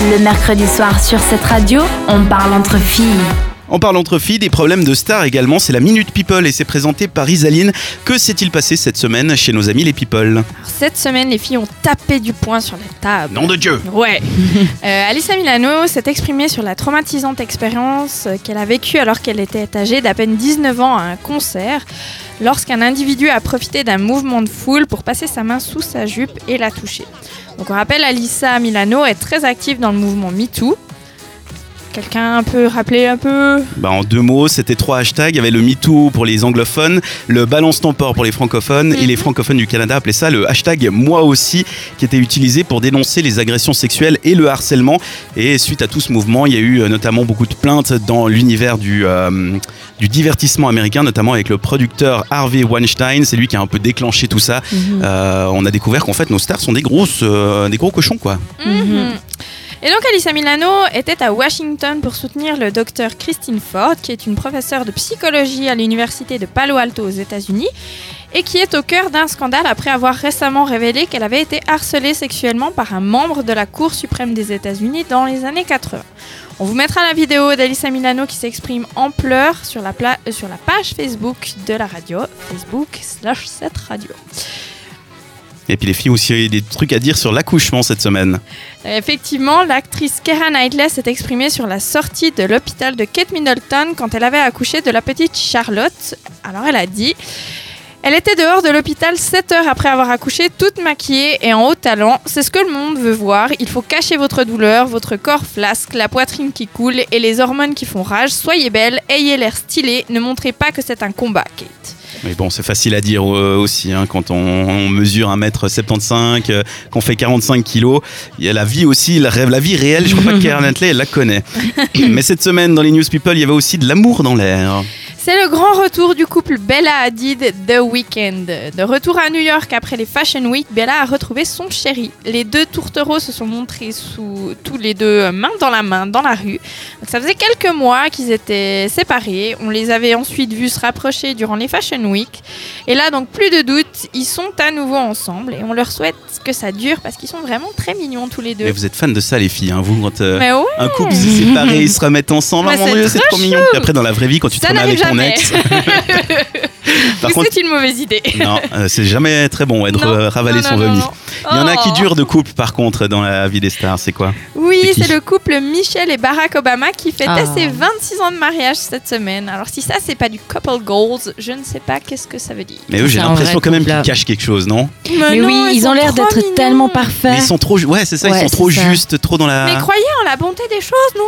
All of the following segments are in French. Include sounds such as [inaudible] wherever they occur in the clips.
Le mercredi soir sur cette radio, on parle entre filles. On parle entre filles, des problèmes de stars également, c'est la Minute People et c'est présenté par Isaline. Que s'est-il passé cette semaine chez nos amis les People Alors, cette semaine, les filles ont tapé du poing sur la table. Nom de Dieu Ouais. [laughs] Euh, Alissa Milano s'est exprimée sur la traumatisante expérience qu'elle a vécue alors qu'elle était âgée d'à peine 19 ans à un concert, lorsqu'un individu a profité d'un mouvement de foule pour passer sa main sous sa jupe et la toucher. Donc on rappelle, Alissa Milano est très active dans le mouvement MeToo. Quelqu'un peut rappeler un peu Bah, en deux mots, c'était trois hashtags. Il y avait le MeToo pour les anglophones, le Balance ton port pour les francophones et les francophones du Canada appelaient ça le hashtag Moi aussi, qui était utilisé pour dénoncer les agressions sexuelles et le harcèlement. Et suite à tout ce mouvement, il y a eu euh, notamment beaucoup de plaintes dans l'univers du, euh, du divertissement américain, notamment avec le producteur Harvey Weinstein. C'est lui qui a un peu déclenché tout ça. Euh, on a découvert qu'en fait, nos stars sont des grosses, euh, des gros cochons, quoi. Mhm. Et donc Alissa Milano était à Washington pour soutenir le docteur Christine Ford, qui est une professeure de psychologie à l'université de Palo Alto aux États-Unis, et qui est au cœur d'un scandale après avoir récemment révélé qu'elle avait été harcelée sexuellement par un membre de la Cour suprême des États-Unis dans les années 80. On vous mettra la vidéo d'Alissa Milano qui s'exprime en pleurs sur la, euh, sur la page Facebook de la radio, Facebook slash cette radio. Et puis les filles aussi des trucs à dire sur l'accouchement cette semaine. Effectivement, l'actrice Keira Knightley s'est exprimée sur la sortie de l'hôpital de Kate Middleton quand elle avait accouché de la petite Charlotte. Alors elle a dit Elle était dehors de l'hôpital 7 heures après avoir accouché, toute maquillée et en haut talent. C'est ce que le monde veut voir. Il faut cacher votre douleur, votre corps flasque, la poitrine qui coule et les hormones qui font rage. Soyez belle, ayez l'air stylé, ne montrez pas que c'est un combat, Kate. Mais bon, c'est facile à dire euh, aussi, hein, quand on, on mesure 1m75, euh, qu'on fait 45 kilos. Il y a la vie aussi, la, rêve, la vie réelle, je crois pas que Keira Knightley, [laughs] elle la connaît. Mais cette semaine, dans les News People, il y avait aussi de l'amour dans l'air. C'est le grand retour du couple Bella Hadid The Weeknd. De retour à New York après les Fashion Week, Bella a retrouvé son chéri. Les deux tourtereaux se sont montrés sous tous les deux euh, main dans la main dans la rue. Donc, ça faisait quelques mois qu'ils étaient séparés. On les avait ensuite vus se rapprocher durant les Fashion Week. Et là, donc plus de doute, ils sont à nouveau ensemble et on leur souhaite que ça dure parce qu'ils sont vraiment très mignons tous les deux. Mais vous êtes fans de ça, les filles, hein, vous, quand euh, ouais, un couple se sépare, ils se remettent ensemble. C'est Dieu, c'est trop trop mignon. Et après, dans la vraie vie, quand tu te remets avec ton ex. [laughs] Par contre, c'est une mauvaise idée. non, euh, c'est jamais très bon, être Non, euh, ravalé non, son non, vomi. Il y en a qui Oh. durent de couple, par contre, dans la vie des stars. C'est quoi? Oui, C'est le couple Michelle et Barack Obama qui fêtait Ah. ses 26 ans de mariage cette semaine. Alors si ça c'est pas du couple goals, je ne sais pas qu'est-ce que ça veut dire. Mais eux, j'ai l'impression quand même qu'ils cachent quelque chose, non? Mais non, oui, ils ont l'air d'être tellement Mais parfaits. ils sont trop, ouais, c'est ça, ils sont trop ça. justes, trop dans la. Mais croyez en la bonté des choses, non?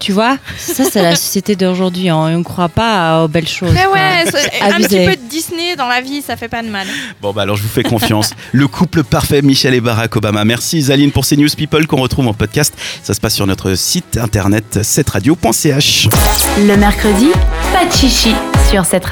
Tu vois, ça c'est la société d'aujourd'hui. hein. On ne croit pas aux belles choses. Mais ouais, un petit peu de Disney dans la vie, ça fait pas de mal. Bon, bah alors je vous fais confiance. le couple parfait, Michel et Barack Obama. Merci Isaline pour ces news people qu'on retrouve en podcast. Ça se passe sur notre site internet 7radio.ch. Le mercredi, pas de chichi sur cette radio.